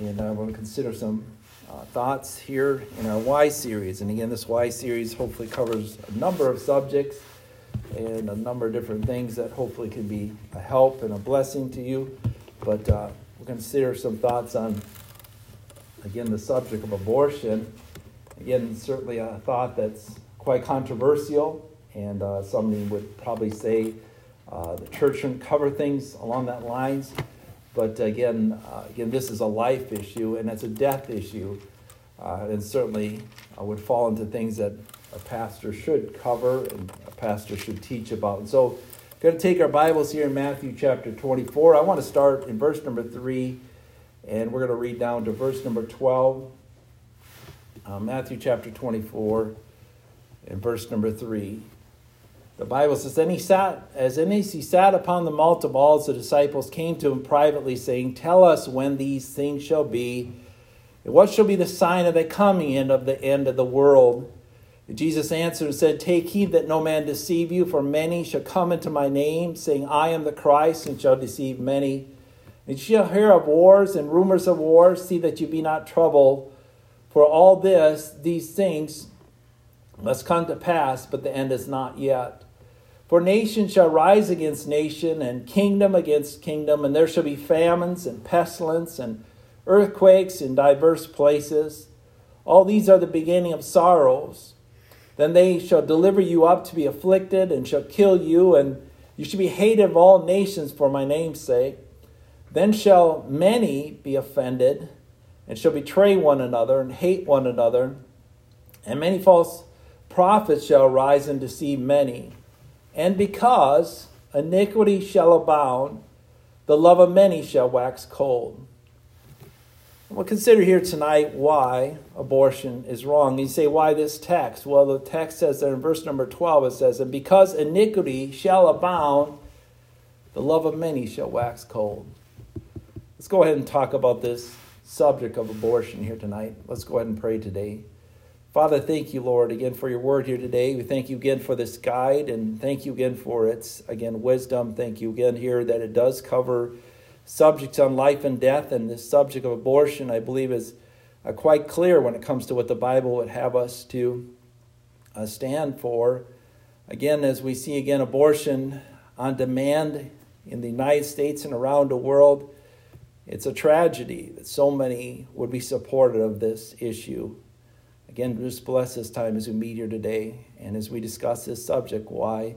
And I want to consider some uh, thoughts here in our Y series. And again, this Y series hopefully covers a number of subjects and a number of different things that hopefully can be a help and a blessing to you. But uh, we'll consider some thoughts on, again, the subject of abortion. Again, certainly a thought that's quite controversial, and uh, somebody would probably say uh, the church shouldn't cover things along that lines. But again, uh, again, this is a life issue and it's a death issue, uh, and certainly would fall into things that a pastor should cover and a pastor should teach about. And so, going to take our Bibles here in Matthew chapter 24. I want to start in verse number three, and we're going to read down to verse number 12. Uh, Matthew chapter 24 and verse number 3. The Bible says, Then he sat, as then as he sat upon the mount of Olives, the disciples came to him privately, saying, Tell us when these things shall be, and what shall be the sign of the coming and of the end of the world. And Jesus answered and said, Take heed that no man deceive you, for many shall come into my name, saying, I am the Christ, and shall deceive many. And shall hear of wars and rumors of wars, see that you be not troubled. For all this, these things must come to pass, but the end is not yet. For nation shall rise against nation, and kingdom against kingdom, and there shall be famines and pestilence and earthquakes in diverse places. All these are the beginning of sorrows. Then they shall deliver you up to be afflicted, and shall kill you, and you shall be hated of all nations for my name's sake. Then shall many be offended, and shall betray one another, and hate one another. And many false prophets shall rise and deceive many. And because iniquity shall abound, the love of many shall wax cold. We'll consider here tonight why abortion is wrong. You say, why this text? Well, the text says there in verse number 12, it says, And because iniquity shall abound, the love of many shall wax cold. Let's go ahead and talk about this subject of abortion here tonight. Let's go ahead and pray today. Father, thank you, Lord, again for your word here today. We thank you again for this guide and thank you again for its, again, wisdom. Thank you again here that it does cover subjects on life and death. And this subject of abortion, I believe, is uh, quite clear when it comes to what the Bible would have us to uh, stand for. Again, as we see again, abortion on demand in the United States and around the world, it's a tragedy that so many would be supportive of this issue. Again, just bless this time as we meet here today and as we discuss this subject why,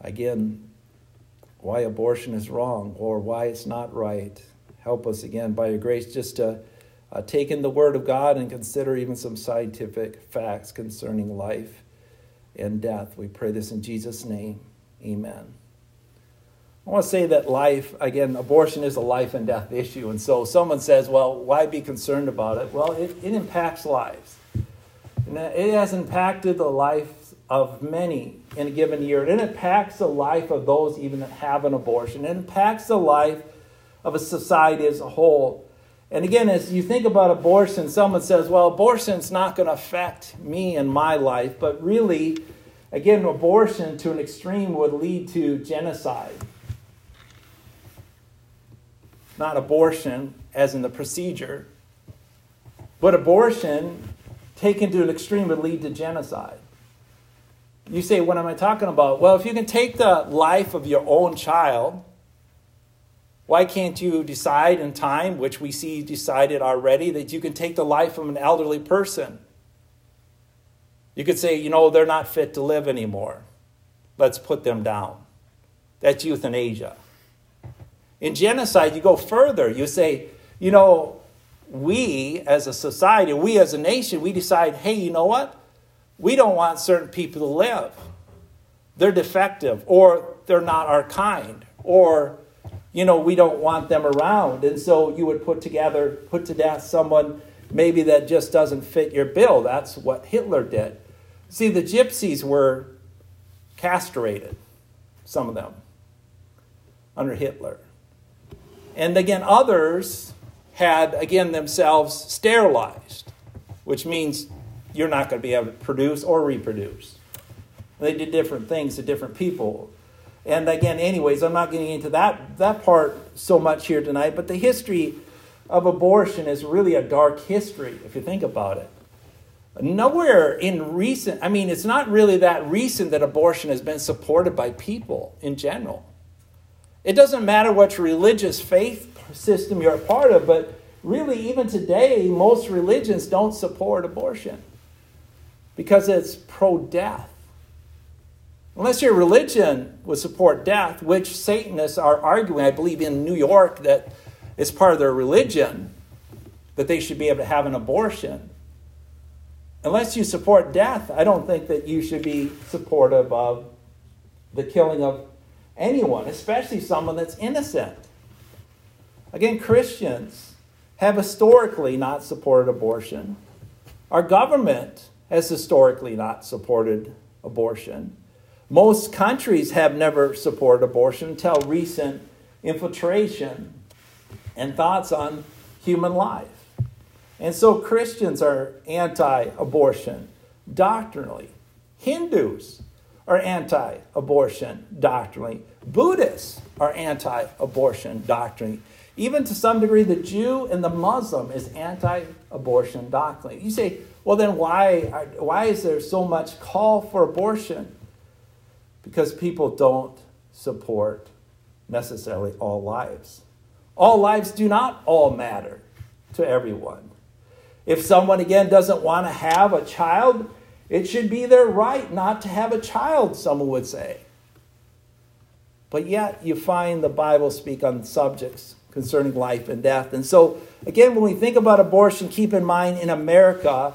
again, why abortion is wrong or why it's not right. Help us again by your grace just to uh, take in the Word of God and consider even some scientific facts concerning life and death. We pray this in Jesus' name. Amen. I want to say that life, again, abortion is a life and death issue. And so someone says, well, why be concerned about it? Well, it, it impacts lives. It has impacted the life of many in a given year. And it impacts the life of those even that have an abortion. It impacts the life of a society as a whole. And again, as you think about abortion, someone says, well, abortion's not going to affect me and my life. But really, again, abortion to an extreme would lead to genocide. Not abortion as in the procedure, but abortion taken to an extreme would lead to genocide. You say, what am I talking about? Well, if you can take the life of your own child, why can't you decide in time, which we see decided already, that you can take the life of an elderly person? You could say, you know, they're not fit to live anymore. Let's put them down. That's euthanasia. In genocide, you go further. You say, you know, we as a society, we as a nation, we decide, hey, you know what? We don't want certain people to live. They're defective, or they're not our kind, or, you know, we don't want them around. And so you would put together, put to death someone maybe that just doesn't fit your bill. That's what Hitler did. See, the gypsies were castrated, some of them, under Hitler. And again, others had, again, themselves sterilized, which means you're not going to be able to produce or reproduce. They did different things to different people. And again, anyways, I'm not getting into that, that part so much here tonight, but the history of abortion is really a dark history, if you think about it. Nowhere in recent, I mean, it's not really that recent that abortion has been supported by people in general. It doesn't matter what religious faith system you're a part of, but really, even today, most religions don't support abortion because it's pro death. Unless your religion would support death, which Satanists are arguing, I believe in New York, that it's part of their religion that they should be able to have an abortion unless you support death, I don't think that you should be supportive of the killing of anyone, especially someone that's innocent. Again, Christians have historically not supported abortion. Our government has historically not supported abortion. Most countries have never supported abortion until recent infiltration and thoughts on human life. And so Christians are anti abortion doctrinally. Hindus are anti abortion doctrinally. Buddhists are anti abortion doctrinally. Even to some degree, the Jew and the Muslim is anti abortion doctrinally. You say, well, then why, why is there so much call for abortion? Because people don't support necessarily all lives. All lives do not all matter to everyone. If someone, again, doesn't want to have a child, it should be their right not to have a child, someone would say. But yet, you find the Bible speak on subjects concerning life and death. And so, again, when we think about abortion, keep in mind in America,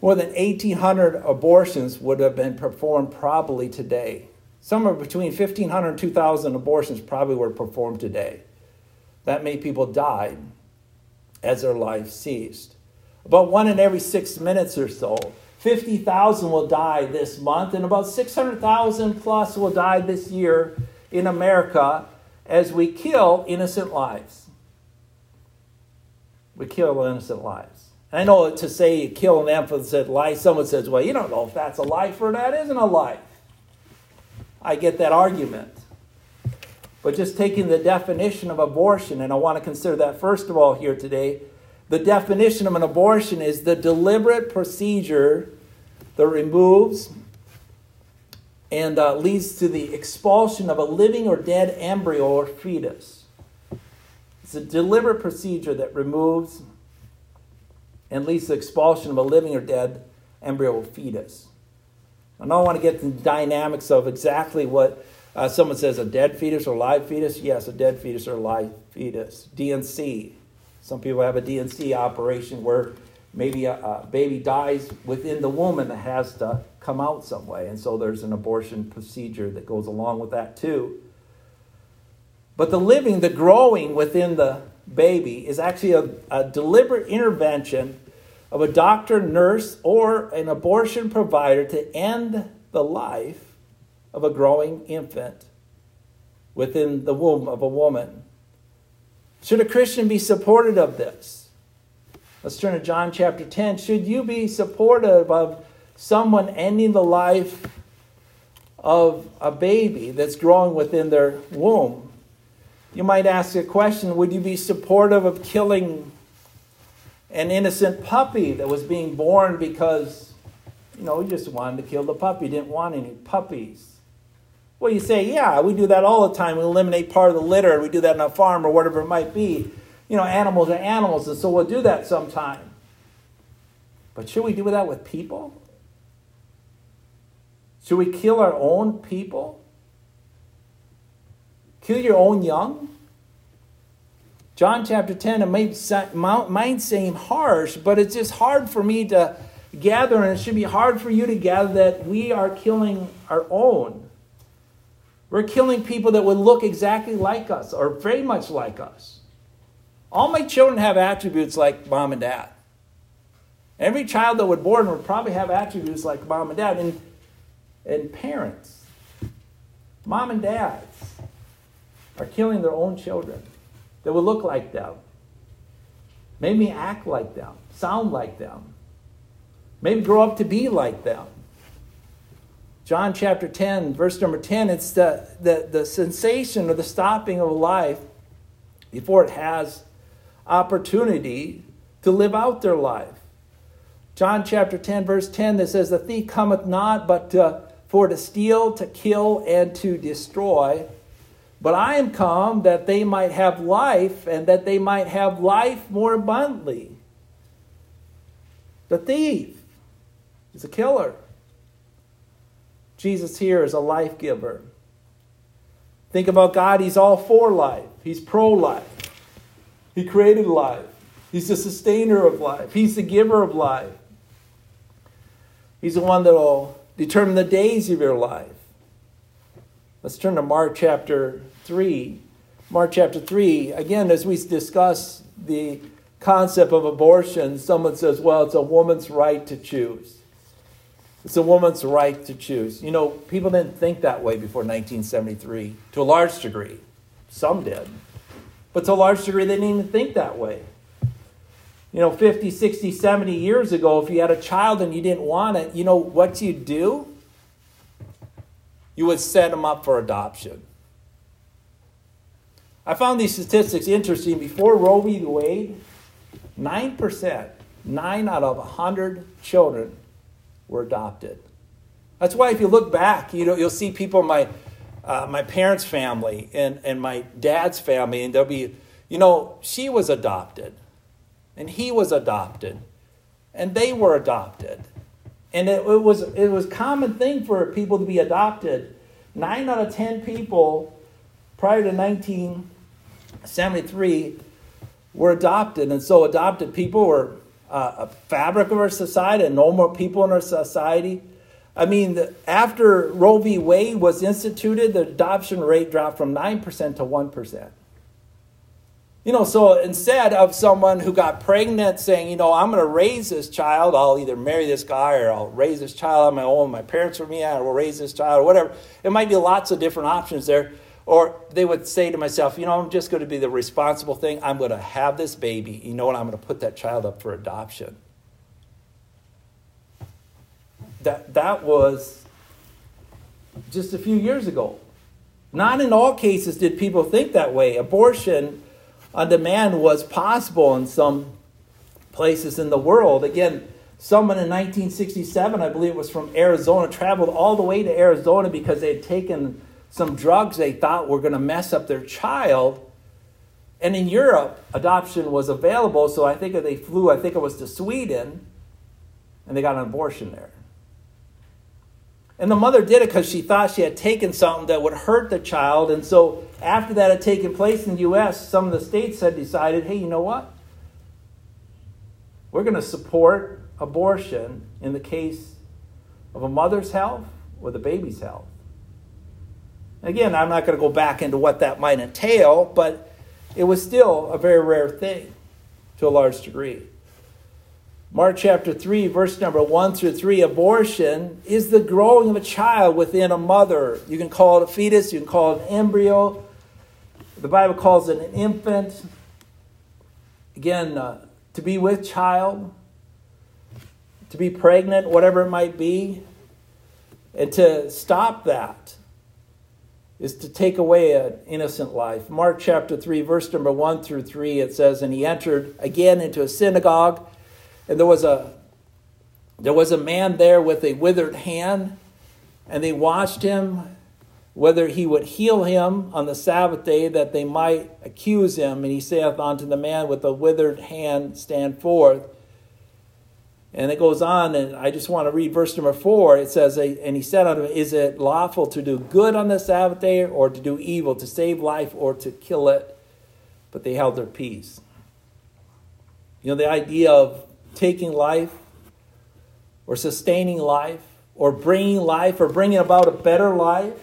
more than 1,800 abortions would have been performed probably today. Somewhere between 1,500 and 2,000 abortions probably were performed today. That many people died as their life ceased. About one in every six minutes or so, 50,000 will die this month, and about 600,000 plus will die this year in America as we kill innocent lives. We kill innocent lives. I know to say you kill an emphasis life, someone says, well, you don't know if that's a life or that isn't a life. I get that argument. But just taking the definition of abortion, and I want to consider that first of all here today. The definition of an abortion is the deliberate procedure that removes and uh, leads to the expulsion of a living or dead embryo or fetus. It's a deliberate procedure that removes and leads to the expulsion of a living or dead embryo or fetus. I don't want to get the dynamics of exactly what uh, someone says a dead fetus or live fetus. Yes, a dead fetus or live fetus. D&C. Some people have a D&C operation where maybe a, a baby dies within the womb and it has to come out some way. And so there's an abortion procedure that goes along with that too. But the living, the growing within the baby is actually a, a deliberate intervention of a doctor, nurse, or an abortion provider to end the life of a growing infant within the womb of a woman. Should a Christian be supportive of this? Let's turn to John chapter 10. Should you be supportive of someone ending the life of a baby that's growing within their womb? You might ask a question Would you be supportive of killing an innocent puppy that was being born because, you know, you just wanted to kill the puppy, didn't want any puppies? Well, you say, yeah, we do that all the time. We eliminate part of the litter. We do that on a farm or whatever it might be. You know, animals are animals, and so we'll do that sometime. But should we do that with people? Should we kill our own people? Kill your own young? John chapter 10, it might, might seem harsh, but it's just hard for me to gather, and it should be hard for you to gather that we are killing our own. We're killing people that would look exactly like us or very much like us. All my children have attributes like mom and dad. Every child that would born would probably have attributes like mom and dad. And, and parents, mom and dads, are killing their own children that would look like them. Maybe act like them, sound like them. Maybe grow up to be like them. John chapter 10, verse number 10, it's the, the, the sensation or the stopping of life before it has opportunity to live out their life. John chapter 10, verse 10, that says, The thief cometh not but to, for to steal, to kill, and to destroy. But I am come that they might have life, and that they might have life more abundantly. The thief is a killer. Jesus here is a life giver. Think about God, He's all for life, He's pro life. He created life, He's the sustainer of life, He's the giver of life. He's the one that will determine the days of your life. Let's turn to Mark chapter 3. Mark chapter 3, again, as we discuss the concept of abortion, someone says, well, it's a woman's right to choose. It's a woman's right to choose. You know, people didn't think that way before 1973, to a large degree. Some did. But to a large degree, they didn't even think that way. You know, 50, 60, 70 years ago, if you had a child and you didn't want it, you know what you do? You would set them up for adoption. I found these statistics interesting. Before Roe v. Wade, 9%, 9 out of 100 children were adopted. That's why if you look back, you know, you'll see people my, uh, my parents' family and, and my dad's family, and they'll be, you know, she was adopted, and he was adopted, and they were adopted. And it, it was it was common thing for people to be adopted. Nine out of ten people prior to 1973 were adopted, and so adopted people were uh, a fabric of our society, and normal people in our society. I mean, the, after Roe v. Wade was instituted, the adoption rate dropped from 9% to 1%. You know, so instead of someone who got pregnant saying, you know, I'm going to raise this child, I'll either marry this guy or I'll raise this child on my own, my parents for me, I will raise this child, or whatever. It might be lots of different options there. Or they would say to myself, you know, I'm just going to be the responsible thing. I'm going to have this baby. You know what? I'm going to put that child up for adoption. That, that was just a few years ago. Not in all cases did people think that way. Abortion on demand was possible in some places in the world. Again, someone in 1967, I believe it was from Arizona, traveled all the way to Arizona because they had taken some drugs they thought were going to mess up their child. And in Europe, adoption was available, so I think they flew, I think it was to Sweden, and they got an abortion there. And the mother did it because she thought she had taken something that would hurt the child. And so after that had taken place in the U.S., some of the states had decided hey, you know what? We're going to support abortion in the case of a mother's health or the baby's health. Again, I'm not going to go back into what that might entail, but it was still a very rare thing to a large degree. Mark chapter 3, verse number 1 through 3 abortion is the growing of a child within a mother. You can call it a fetus, you can call it an embryo. The Bible calls it an infant. Again, uh, to be with child, to be pregnant, whatever it might be, and to stop that is to take away an innocent life. Mark chapter 3, verse number 1 through 3, it says, And he entered again into a synagogue, and there was a there was a man there with a withered hand, and they watched him whether he would heal him on the Sabbath day that they might accuse him. And he saith unto the man with the withered hand, Stand forth. And it goes on, and I just want to read verse number four. It says, And he said unto him, Is it lawful to do good on the Sabbath day, or to do evil, to save life, or to kill it? But they held their peace. You know, the idea of taking life, or sustaining life, or bringing life, or bringing about a better life,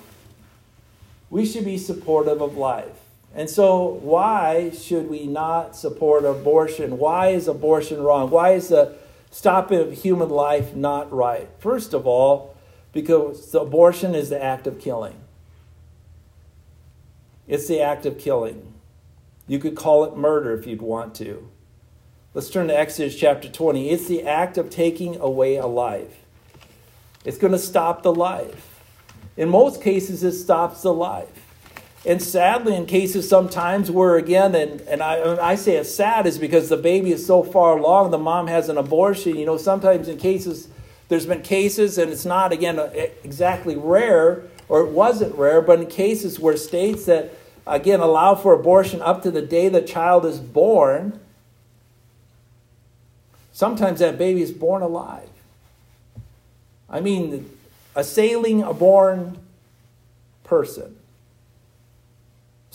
we should be supportive of life. And so, why should we not support abortion? Why is abortion wrong? Why is the stopping human life not right? First of all, because abortion is the act of killing. It's the act of killing. You could call it murder if you'd want to. Let's turn to Exodus chapter 20. It's the act of taking away a life. It's going to stop the life. In most cases, it stops the life. And sadly, in cases sometimes where, again, and, and I, I say it's sad is because the baby is so far along, the mom has an abortion. You know, sometimes in cases, there's been cases, and it's not, again, exactly rare, or it wasn't rare, but in cases where states that, again, allow for abortion up to the day the child is born, sometimes that baby is born alive. I mean, a saline a born person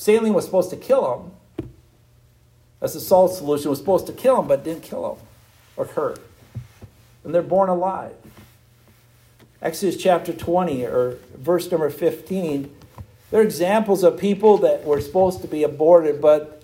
Saline was supposed to kill him. As a salt solution was supposed to kill him, but didn't kill him or hurt. And they're born alive. Exodus chapter 20 or verse number 15, they're examples of people that were supposed to be aborted, but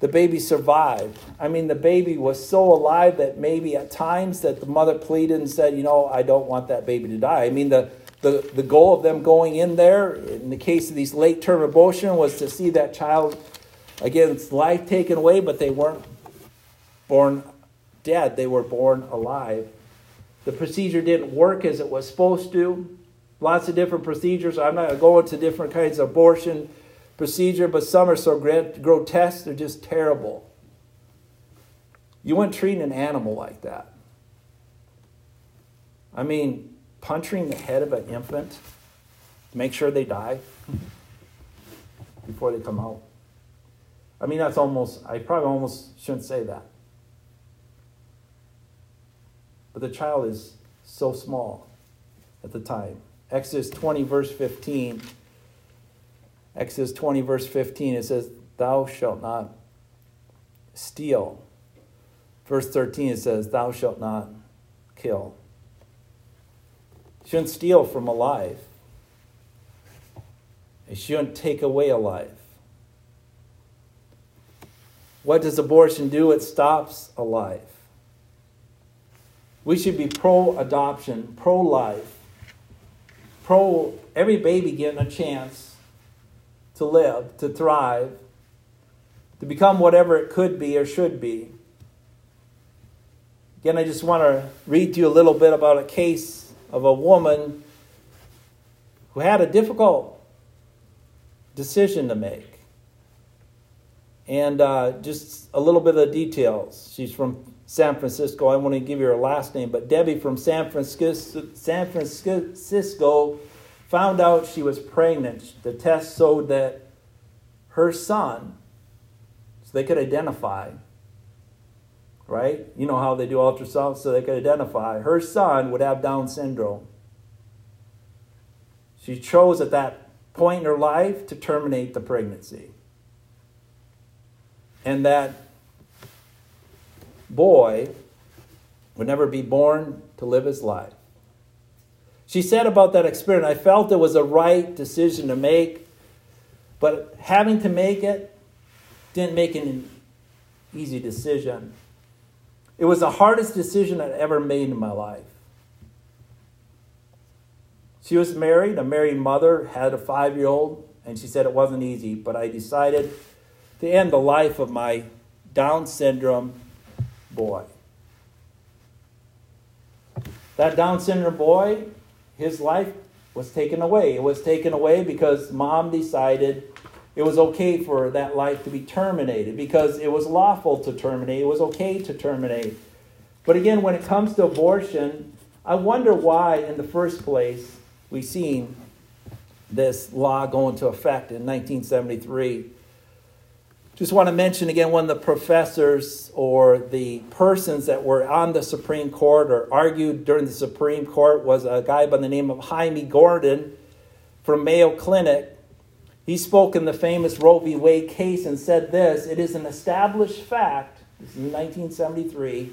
the baby survived. I mean, the baby was so alive that maybe at times that the mother pleaded and said, you know, I don't want that baby to die. I mean, the, the, the goal of them going in there, in the case of these late term abortion, was to see that child, again, life taken away, but they weren't born dead, they were born alive. The procedure didn't work as it was supposed to. Lots of different procedures. I'm not going to go into different kinds of abortion procedure, but some are so grotesque, they're just terrible. You wouldn't treat an animal like that. I mean, puncturing the head of an infant to make sure they die before they come out. I mean, that's almost, I probably almost shouldn't say that. But the child is so small at the time. Exodus 20, verse 15. Exodus 20, verse 15, it says, Thou shalt not steal. Verse 13, it says, Thou shalt not kill shouldn't steal from a life. It shouldn't take away a life. What does abortion do? It stops a life. We should be pro adoption, pro life, pro every baby getting a chance to live, to thrive, to become whatever it could be or should be. Again, I just want to read to you a little bit about a case of a woman who had a difficult decision to make. And uh, just a little bit of details. She's from San Francisco. I want to give you her last name, but Debbie from San Francisco, San Francisco found out she was pregnant. The test showed that her son, so they could identify, right? You know how they do ultrasound so they could identify. Her son would have Down syndrome. She chose at that point in her life to terminate the pregnancy. And that boy would never be born to live his life. She said about that experience, I felt it was a right decision to make, but having to make it didn't make an easy decision. It was the hardest decision I'd ever made in my life. She was married, a married mother, had a five year old, and she said it wasn't easy, but I decided to end the life of my Down syndrome boy. That Down syndrome boy, his life was taken away. It was taken away because mom decided it was okay for that life to be terminated because it was lawful to terminate. It was okay to terminate. But again, when it comes to abortion, I wonder why, in the first place, we've seen this law go into effect in 1973. Just want to mention again one of the professors or the persons that were on the Supreme Court or argued during the Supreme Court was a guy by the name of Hymie Gordon from Mayo Clinic. He spoke in the famous Roe v. Wade case and said this It is an established fact, this is 1973.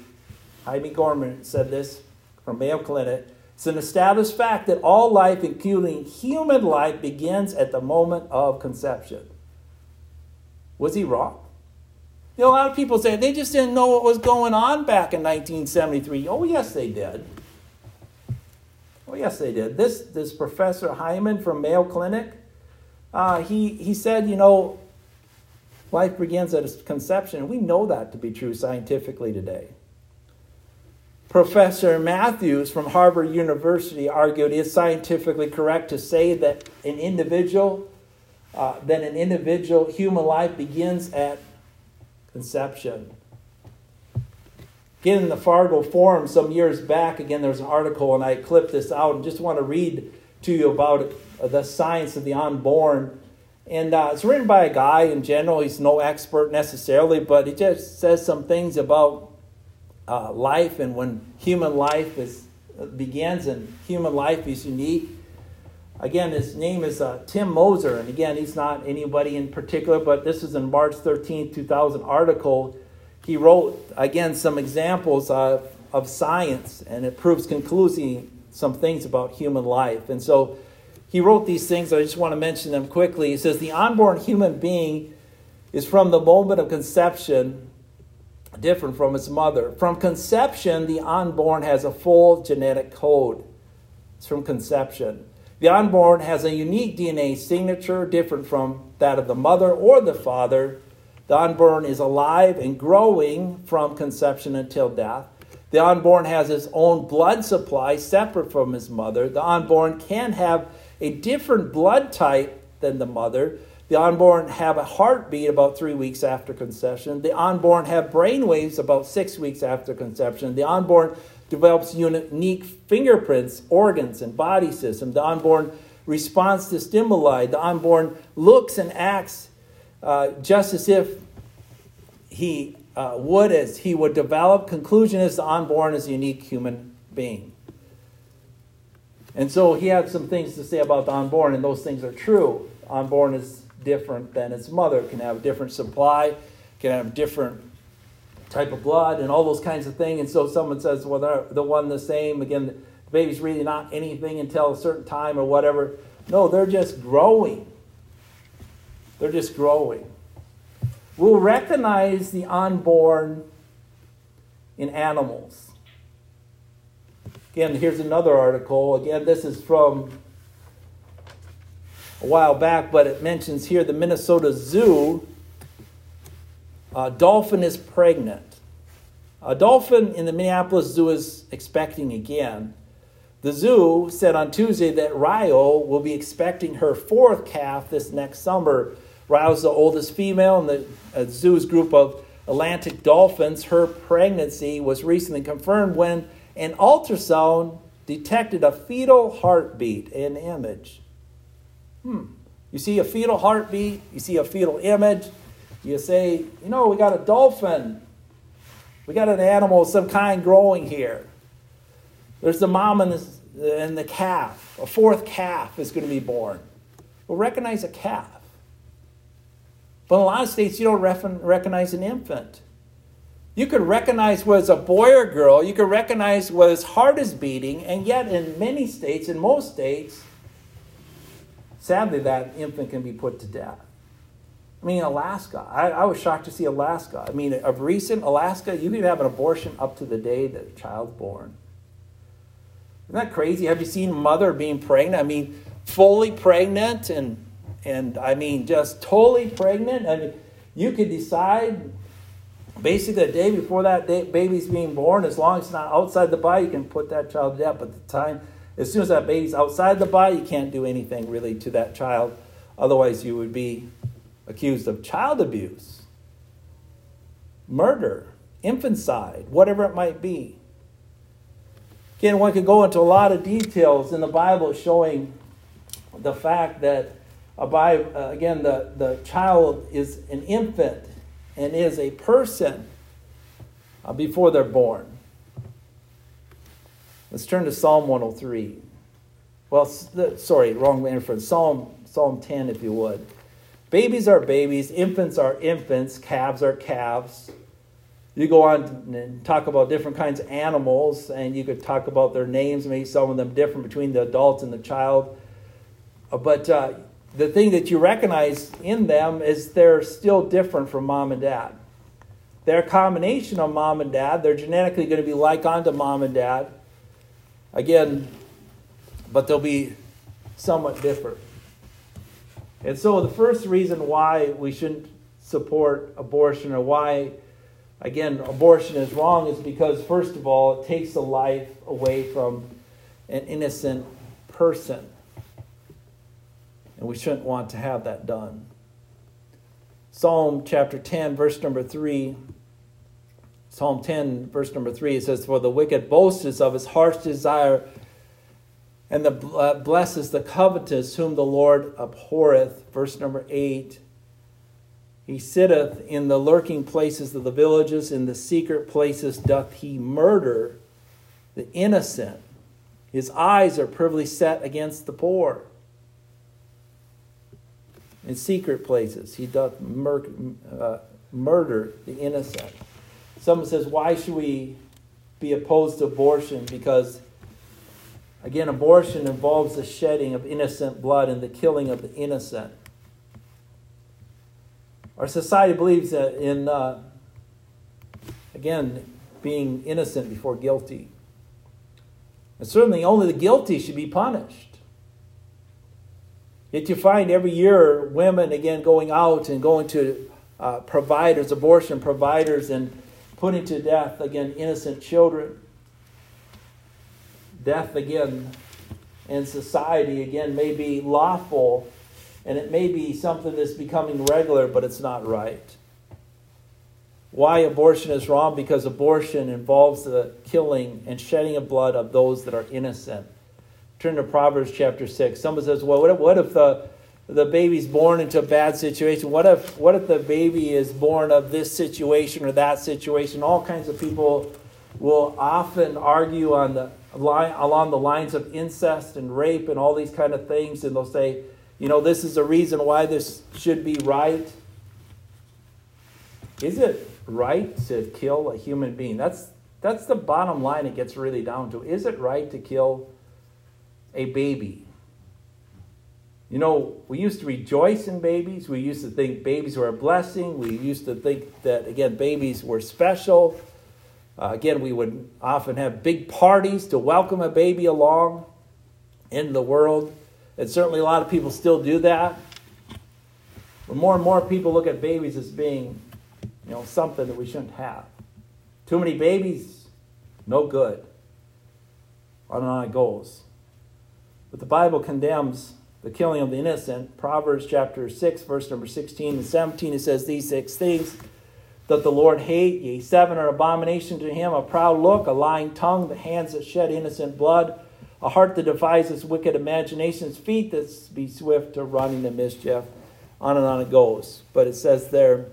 Hymie Gorman said this from Mayo Clinic. It's an established fact that all life, including human life, begins at the moment of conception. Was he wrong? You know, a lot of people say they just didn't know what was going on back in 1973. Oh, yes, they did. Oh, yes, they did. This, this Professor Hyman from Mayo Clinic, uh, he, he said, you know, life begins at conception. We know that to be true scientifically today. Professor Matthews from Harvard University argued it is scientifically correct to say that an individual uh, that an individual human life begins at conception. Again, in the Fargo Forum some years back, again, there was an article, and I clipped this out and just want to read to you about the science of the unborn. And uh, it's written by a guy in general. He's no expert necessarily, but he just says some things about uh, life and when human life is, begins and human life is unique. Again, his name is uh, Tim Moser, and again, he's not anybody in particular, but this is in March 13, 2000 article he wrote, again, some examples of, of science, and it proves conclusively some things about human life. And so he wrote these things. I just want to mention them quickly. He says, The unborn human being is from the moment of conception different from its mother. From conception, the unborn has a full genetic code. It's from conception. The unborn has a unique DNA signature different from that of the mother or the father the unborn is alive and growing from conception until death. The unborn has his own blood supply separate from his mother. The unborn can have a different blood type than the mother. The unborn have a heartbeat about three weeks after conception. The unborn have brain waves about six weeks after conception. The unborn develops unique fingerprints, organs, and body system. The unborn responds to stimuli. The unborn looks and acts uh, just as if he uh, would as he would develop. Conclusion is the unborn is a unique human being. And so he had some things to say about the unborn, and those things are true. Unborn is different than its mother, it can have a different supply, can have different type of blood, and all those kinds of things. And so someone says, well, they're the one the same. Again, the baby's really not anything until a certain time or whatever. No, they're just growing. They're just growing. We'll recognize the unborn in animals. Again, here's another article. Again, this is from a while back, but it mentions here the Minnesota Zoo. A dolphin is pregnant. A dolphin in the Minneapolis Zoo is expecting again. The zoo said on Tuesday that Rio will be expecting her fourth calf this next summer. Rio's the oldest female in the zoo's group of Atlantic dolphins. Her pregnancy was recently confirmed when an ultrasound detected a fetal heartbeat in image. Hmm. You see a fetal heartbeat, you see a fetal image, you say, you know, we got a dolphin. We got an animal of some kind growing here. There's the mom and the, and the calf. A fourth calf is going to be born. We'll recognize a calf. But in a lot of states, you don't recognize an infant. You could recognize whether it's a boy or girl. You could recognize whether his heart is beating. And yet, in many states, in most states, sadly, that infant can be put to death. I mean, Alaska. I, I, was shocked to see Alaska. I mean, of recent, Alaska, you could have an abortion up to the day that the child's born. Isn't that crazy? Have you seen mother being pregnant? I mean, fully pregnant and and I mean, just totally pregnant. I mean, you could decide basically the day before that day, baby's being born, as long as it's not outside the body, you can put that child to death. But the time, as soon as that baby's outside the body, you can't do anything really to that child. Otherwise, you would be accused of child abuse, murder, infanticide, whatever it might be. Again, one could go into a lot of details in the Bible showing the fact that by, uh, again, the, the child is an infant and is a person uh, before they're born. Let's turn to Psalm 103. Well, sorry, wrong inference. Psalm, Psalm 10, if you would. Babies are babies, infants are infants, calves are calves. You go on and talk about different kinds of animals, and you could talk about their names, maybe some of them different between the adult and the child. Uh, but uh, the thing that you recognize in them is they're still different from mom and dad. They're a combination of mom and dad. They're genetically going to be like onto mom and dad. Again, but they'll be somewhat different. And so, the first reason why we shouldn't support abortion or why, again, abortion is wrong is because, first of all, it takes a life away from an innocent person. And we shouldn't want to have that done. Psalm chapter 10, verse number 3. Psalm 10, verse number 3, it says, For the wicked boasts of his heart's desire, and the uh, blesses the covetous, whom the Lord abhorreth. Verse number 8. He sitteth in the lurking places of the villages, in the secret places doth he murder the innocent. His eyes are privily set against the poor. In secret places, he doth mur- uh, murder the innocent. Someone says, Why should we be opposed to abortion? Because, again, abortion involves the shedding of innocent blood and the killing of the innocent. Our society believes that in, uh, again, being innocent before guilty. And certainly only the guilty should be punished. Yet you find every year women, again, going out and going to uh, providers, abortion providers, and putting to death, again, innocent children. Death, again, in society, again, may be lawful and it may be something that's becoming regular, but it's not right. Why abortion is wrong? Because abortion involves the killing and shedding of blood of those that are innocent. Turn to Proverbs chapter 6. Someone says, well, what if, what if the, the baby's born into a bad situation? What if, what if the baby is born of this situation or that situation? All kinds of people will often argue on the along the lines of incest and rape and all these kind of things, and they'll say, you know, this is a reason why this should be right. Is it right to kill a human being? That's that's the bottom line it gets really down to. Is it right to kill a baby? You know, we used to rejoice in babies. We used to think babies were a blessing. We used to think that, again, babies were special. Uh, again, we would often have big parties to welcome a baby along in the world. And certainly a lot of people still do that. But more and more people look at babies as being you know, something that we shouldn't have. Too many babies, no good. On and on it goes. But the Bible condemns the killing of the innocent. Proverbs chapter 6, verse number 16 and 17, it says these six things that the Lord hate, ye seven are abomination to him, a proud look, a lying tongue, the hands that shed innocent blood, a heart that devises wicked imaginations, feet that be swift to running to mischief. On and on it goes. But it says there,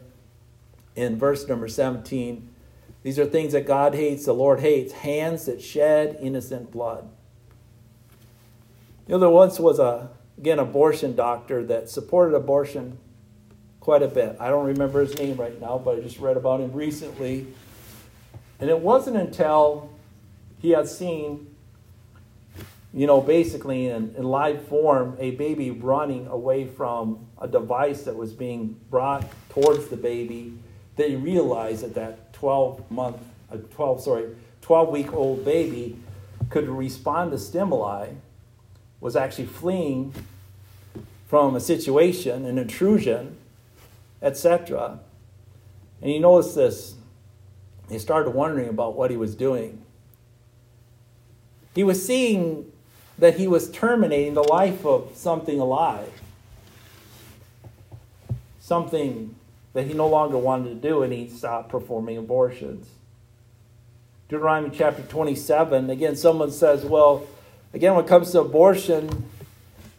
in verse number 17. These are things that God hates, the Lord hates hands that shed innocent blood. You know, there once was a, again, abortion doctor that supported abortion quite a bit. I don't remember his name right now, but I just read about him recently. And it wasn't until he had seen, you know, basically in, in live form, a baby running away from a device that was being brought towards the baby they realized that that 12 month, uh, 12, sorry, 12 week old baby could respond to stimuli, was actually fleeing from a situation, an intrusion, etc. And you notice this, he started wondering about what he was doing. He was seeing that he was terminating the life of something alive, something that he no longer wanted to do and he stopped performing abortions. Deuteronomy chapter 27, again, someone says, well, again, when it comes to abortion,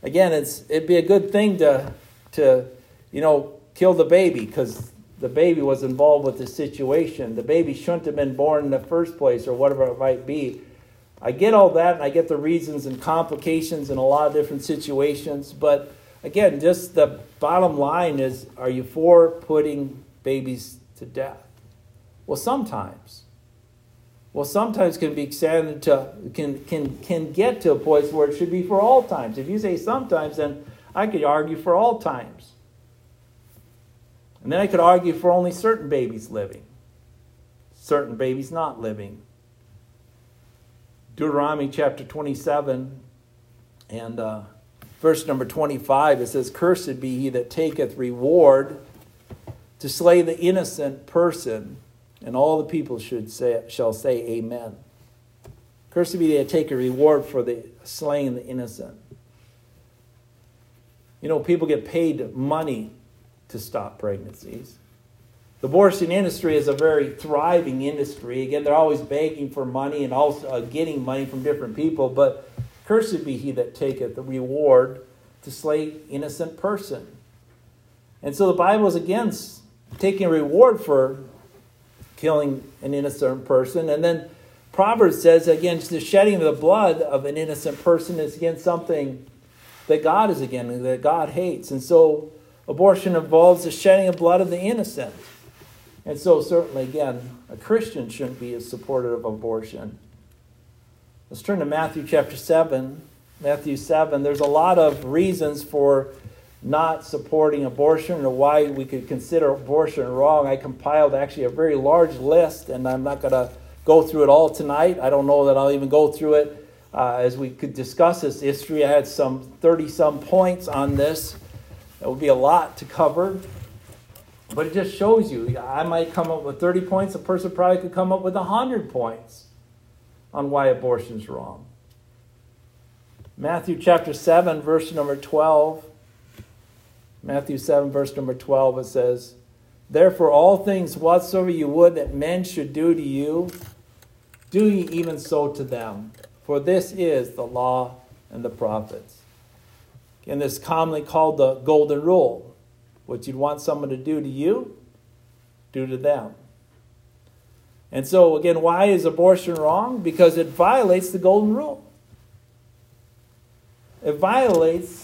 again, it's, it'd be a good thing to, to you know, kill the baby because the baby was involved with the situation. The baby shouldn't have been born in the first place or whatever it might be. I get all that and I get the reasons and complications in a lot of different situations, but again, just the bottom line is are you for putting babies to death? Well, sometimes. Well, sometimes can be extended to can can can get to a place where it should be for all times. If you say sometimes, then I could argue for all times. And then I could argue for only certain babies living, certain babies not living. Deuteronomy chapter 27 and uh, verse number 25, it says, Cursed be he that taketh reward to slay the innocent person. And all the people should say, shall say, Amen. Cursed be they that take a reward for the slaying the innocent. You know, people get paid money to stop pregnancies. The abortion industry is a very thriving industry. Again, they're always begging for money and also uh, getting money from different people. But cursed be he that taketh the reward to slay innocent person. And so the Bible is against taking a reward for killing an innocent person. And then Proverbs says against the shedding of the blood of an innocent person is against something that God is against, that God hates. And so abortion involves the shedding of blood of the innocent. And so, certainly, again, a Christian shouldn't be as supportive of abortion. Let's turn to Matthew chapter 7. Matthew 7, there's a lot of reasons for not supporting abortion or why we could consider abortion wrong. I compiled actually a very large list, and I'm not going to go through it all tonight. I don't know that I'll even go through it uh, as we could discuss this history. I had some 30 some points on this. It would be a lot to cover. But it just shows you, I might come up with 30 points, a person probably could come up with 100 points on why abortion is wrong. Matthew chapter 7, verse number 12. Matthew 7, verse number 12, it says, Therefore, all things whatsoever you would that men should do to you, do ye even so to them. For this is the law and the prophets. And this is commonly called the golden rule. What you'd want someone to do to you, do to them. And so, again, why is abortion wrong? Because it violates the golden rule. It violates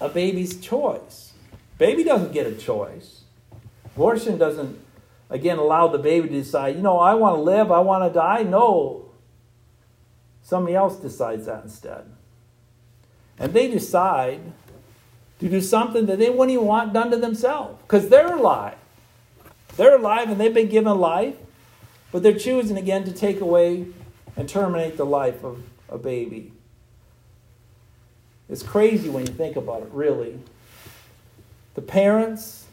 a baby's choice. Baby doesn't get a choice. Abortion doesn't, again, allow the baby to decide, you know, I want to live, I want to die. No. Somebody else decides that instead. And they decide to do something that they wouldn't even want done to themselves because they're alive. They're alive and they've been given life, but they're choosing again to take away and terminate the life of a baby. It's crazy when you think about it, really. The parents,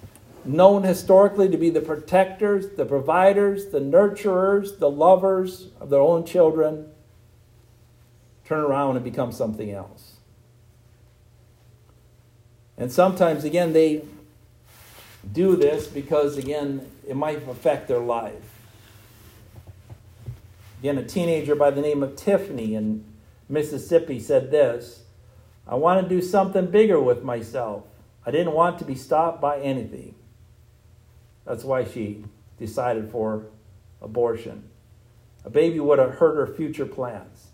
known historically to be the protectors, the providers, the nurturers, the lovers of their own children, turn around and become something else. And sometimes, again, they do this because, again, it might affect their life. Again, a teenager by the name of Tiffany in Mississippi said this I want to do something bigger with myself. I didn't want to be stopped by anything. That's why she decided for abortion. A baby would have hurt her future plans.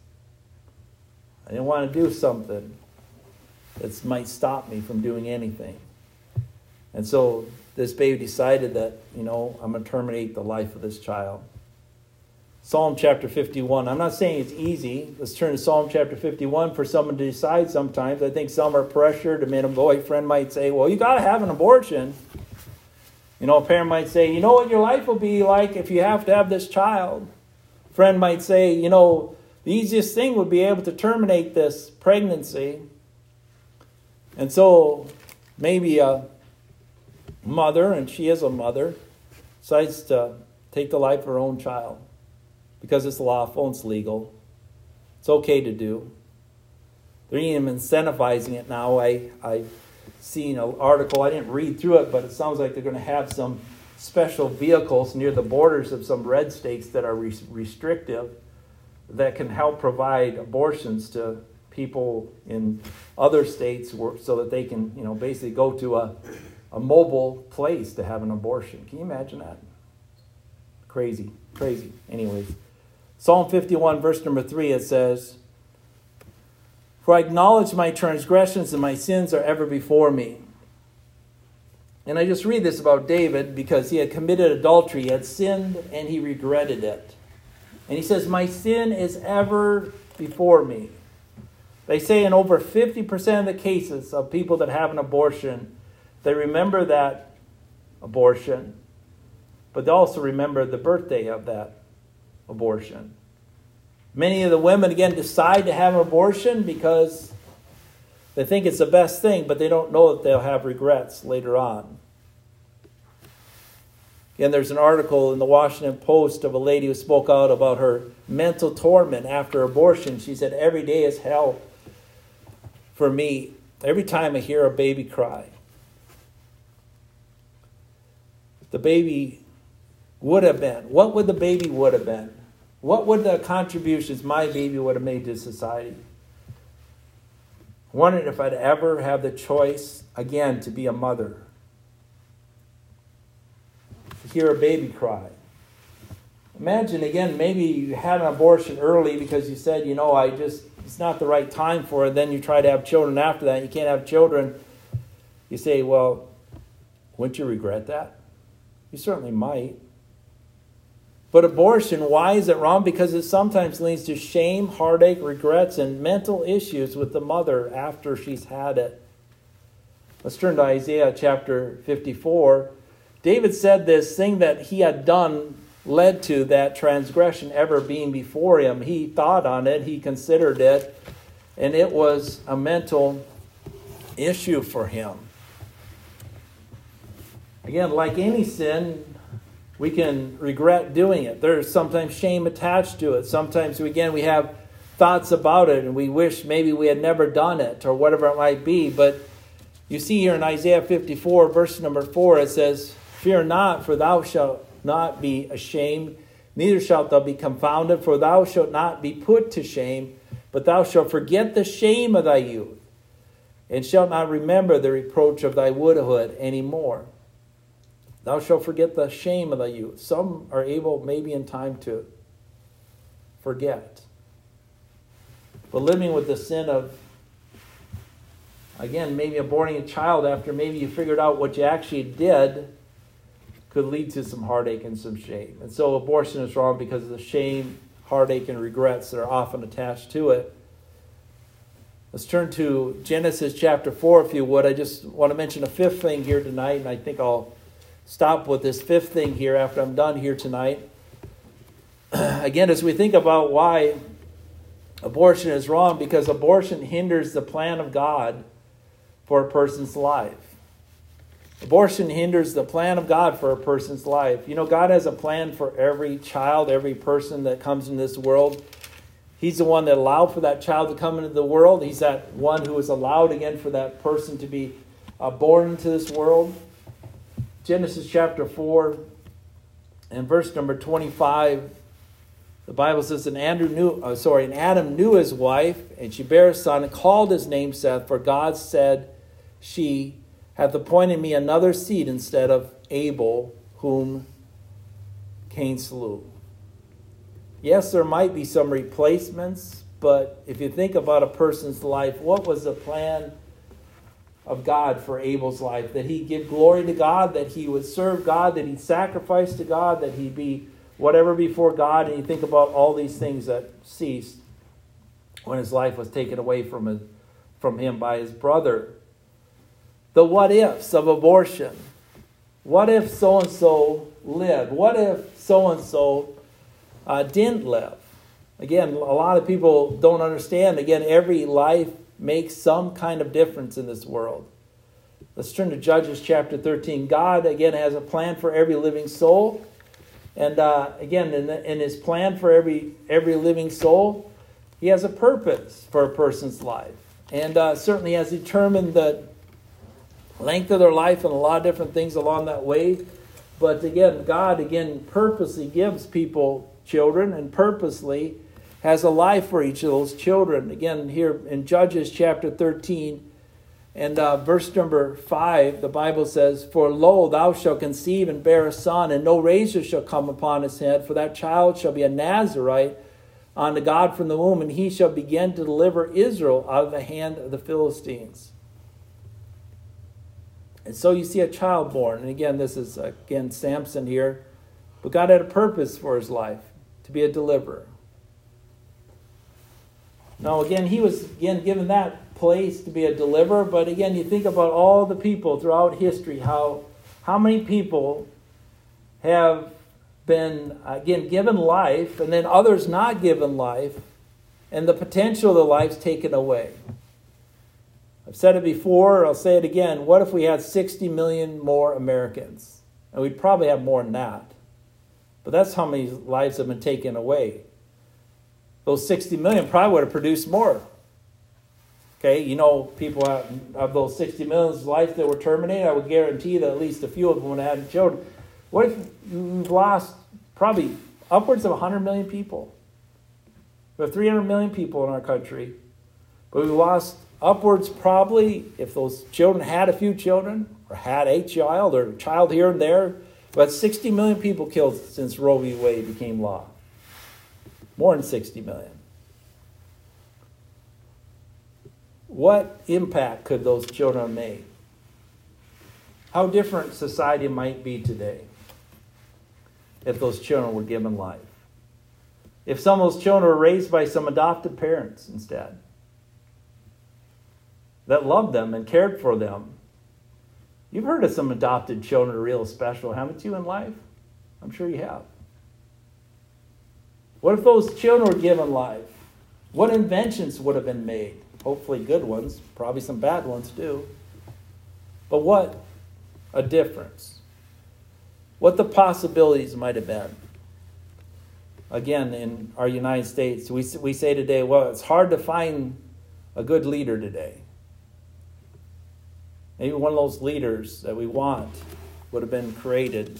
I didn't want to do something that might stop me from doing anything. And so this baby decided that, you know, I'm going to terminate the life of this child. Psalm chapter 51. I'm not saying it's easy. Let's turn to Psalm chapter 51 for someone to decide sometimes. I think some are pressured. I mean, a boyfriend might say, well, you got to have an abortion. You know, a parent might say, you know what your life will be like if you have to have this child. A friend might say, you know, the easiest thing would be able to terminate this pregnancy. And so maybe a mother, and she is a mother, decides to take the life of her own child because it's lawful and it's legal. It's okay to do. They're even incentivizing it now. I, I've seen an article, I didn't read through it, but it sounds like they're going to have some special vehicles near the borders of some red states that are restrictive that can help provide abortions to people in other states so that they can, you know, basically go to a, a mobile place to have an abortion. Can you imagine that? Crazy, crazy. Anyways, Psalm 51, verse number 3, it says, For I acknowledge my transgressions and my sins are ever before me. And I just read this about David because he had committed adultery, he had sinned, and he regretted it. And he says, My sin is ever before me. They say in over 50% of the cases of people that have an abortion, they remember that abortion, but they also remember the birthday of that abortion. Many of the women, again, decide to have an abortion because they think it's the best thing, but they don't know that they'll have regrets later on. Again, there's an article in the Washington Post of a lady who spoke out about her mental torment after abortion. She said, Every day is hell for me. every time I hear a baby cry, the baby would have been, what would the baby would have been? What would the contributions my baby would have made to society? Wondered if I'd ever have the choice again to be a mother. To hear a baby cry. Imagine again, maybe you had an abortion early because you said, you know, I just, it's not the right time for it. Then you try to have children after that. You can't have children. You say, well, wouldn't you regret that? You certainly might. But abortion, why is it wrong? Because it sometimes leads to shame, heartache, regrets, and mental issues with the mother after she's had it. Let's turn to Isaiah chapter 54. David said this thing that he had done led to that transgression ever being before him. He thought on it, he considered it, and it was a mental issue for him. Again, like any sin, we can regret doing it. There's sometimes shame attached to it. Sometimes, again, we have thoughts about it and we wish maybe we had never done it or whatever it might be. But you see here in Isaiah 54, verse number 4, it says, Fear not, for thou shalt not be ashamed, neither shalt thou be confounded, for thou shalt not be put to shame, but thou shalt forget the shame of thy youth, and shalt not remember the reproach of thy widowhood any more. Thou shalt forget the shame of thy youth. Some are able, maybe in time, to forget. But living with the sin of, again, maybe aborting a child after maybe you figured out what you actually did could lead to some heartache and some shame. And so abortion is wrong because of the shame, heartache, and regrets that are often attached to it. Let's turn to Genesis chapter 4, if you would. I just want to mention a fifth thing here tonight, and I think I'll stop with this fifth thing here after I'm done here tonight. Again, as we think about why abortion is wrong, because abortion hinders the plan of God for a person's life. Abortion hinders the plan of God for a person's life. You know, God has a plan for every child, every person that comes in this world. He's the one that allowed for that child to come into the world. He's that one who is allowed again for that person to be uh, born into this world. Genesis chapter 4 and verse number 25. The Bible says, and Andrew knew, uh, sorry, and Adam knew his wife, and she bare a son, and called his name Seth, for God said, She hath appointed me another seed instead of Abel, whom Cain slew. Yes, there might be some replacements, but if you think about a person's life, what was the plan of God for Abel's life? That he give glory to God, that he would serve God, that he'd sacrifice to God, that he'd be whatever before God. And you think about all these things that ceased when his life was taken away from, his, from him by his brother the what ifs of abortion. What if so and so lived? What if so and so didn't live? Again, a lot of people don't understand. Again, every life makes some kind of difference in this world. Let's turn to Judges chapter 13. God, again, has a plan for every living soul. And uh, again, in, the, in his plan for every, every living soul, he has a purpose for a person's life. And uh, certainly has determined the length of their life and a lot of different things along that way. But again, God again purposely gives people children and purposely has a life for each of those children. Again, here in Judges chapter 13 and uh, verse number 5, the Bible says, For lo, thou shalt conceive and bear a son, and no razor shall come upon his head, for that child shall be a Nazarite unto God from the womb, and he shall begin to deliver Israel out of the hand of the Philistines. And so you see a child born. And again, this is again Samson here. But God had a purpose for his life to be a deliverer. Now, again, he was again given that place to be a deliverer. But again, you think about all the people throughout history, how how many people have been again given life, and then others not given life, and the potential of the lives taken away. I've said it before, I'll say it again. What if we had 60 million more Americans? And we'd probably have more than that. But that's how many lives have been taken away. Those 60 million probably would have produced more. Okay, you know, people out of those 60 million lives that were terminated, I would guarantee that at least a few of them would have had children. What if we've lost probably upwards of 100 million people? We have 300 million people in our country, but we lost upwards probably, if those children had a few children, or had a child, or a child here and there, about 60 million people killed since Roe v. Wade became law. More than 60 million. What impact could those children make? How different society might be today if those children were given life. If some of those children were raised by some adopted parents instead that loved them and cared for them. You've heard of some adopted children are real special, haven't you, in life? I'm sure you have. What if those children were given life? What inventions would have been made? Hopefully, good ones, probably some bad ones too. But what a difference. What the possibilities might have been. Again, in our United States, we, we say today, well, it's hard to find a good leader today. Maybe one of those leaders that we want would have been created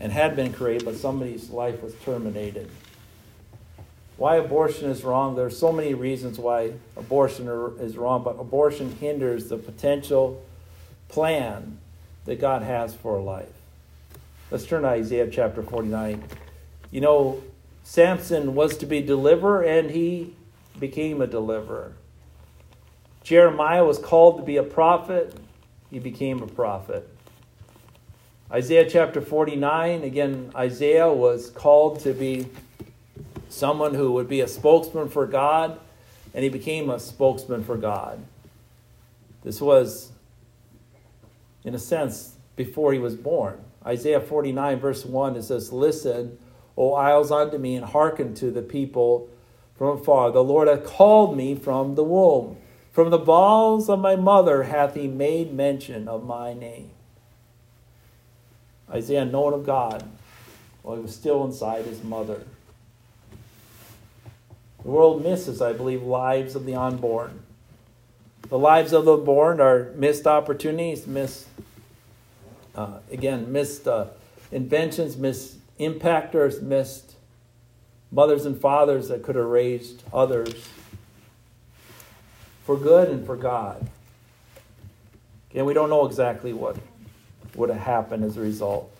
and had been created, but somebody's life was terminated. Why abortion is wrong, there are so many reasons why abortion is wrong, but abortion hinders the potential plan that God has for life. Let's turn to Isaiah chapter 49. You know, Samson was to be deliverer, and he became a deliverer. Jeremiah was called to be a prophet, he became a prophet. Isaiah chapter 49, again, Isaiah was called to be someone who would be a spokesman for God, and he became a spokesman for God. This was, in a sense, before he was born. Isaiah 49, verse 1, it says, Listen, O isles, unto me, and hearken to the people from afar. The Lord hath called me from the womb. From the bowels of my mother hath he made mention of my name. Isaiah known of God while he was still inside his mother. The world misses, I believe, lives of the unborn. The lives of the born are missed opportunities, missed, uh, again, missed uh, inventions, missed impactors, missed mothers and fathers that could have raised others for good and for God. Again, we don't know exactly what would have happened as a result.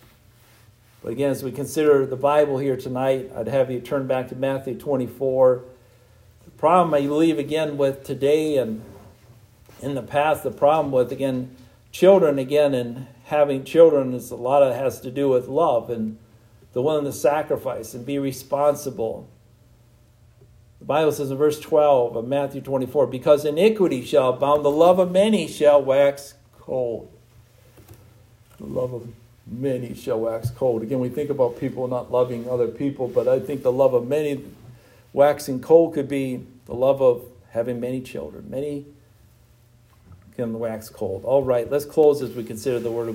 But again, as we consider the Bible here tonight, I'd have you turn back to Matthew 24 problem I believe again with today and in the past, the problem with again children again and having children is a lot of has to do with love and the willing to sacrifice and be responsible. The Bible says in verse 12 of Matthew 24, because iniquity shall abound, the love of many shall wax cold. The love of many shall wax cold. Again, we think about people not loving other people, but I think the love of many waxing cold could be the love of having many children. Many can wax cold. All right, let's close as we consider the word of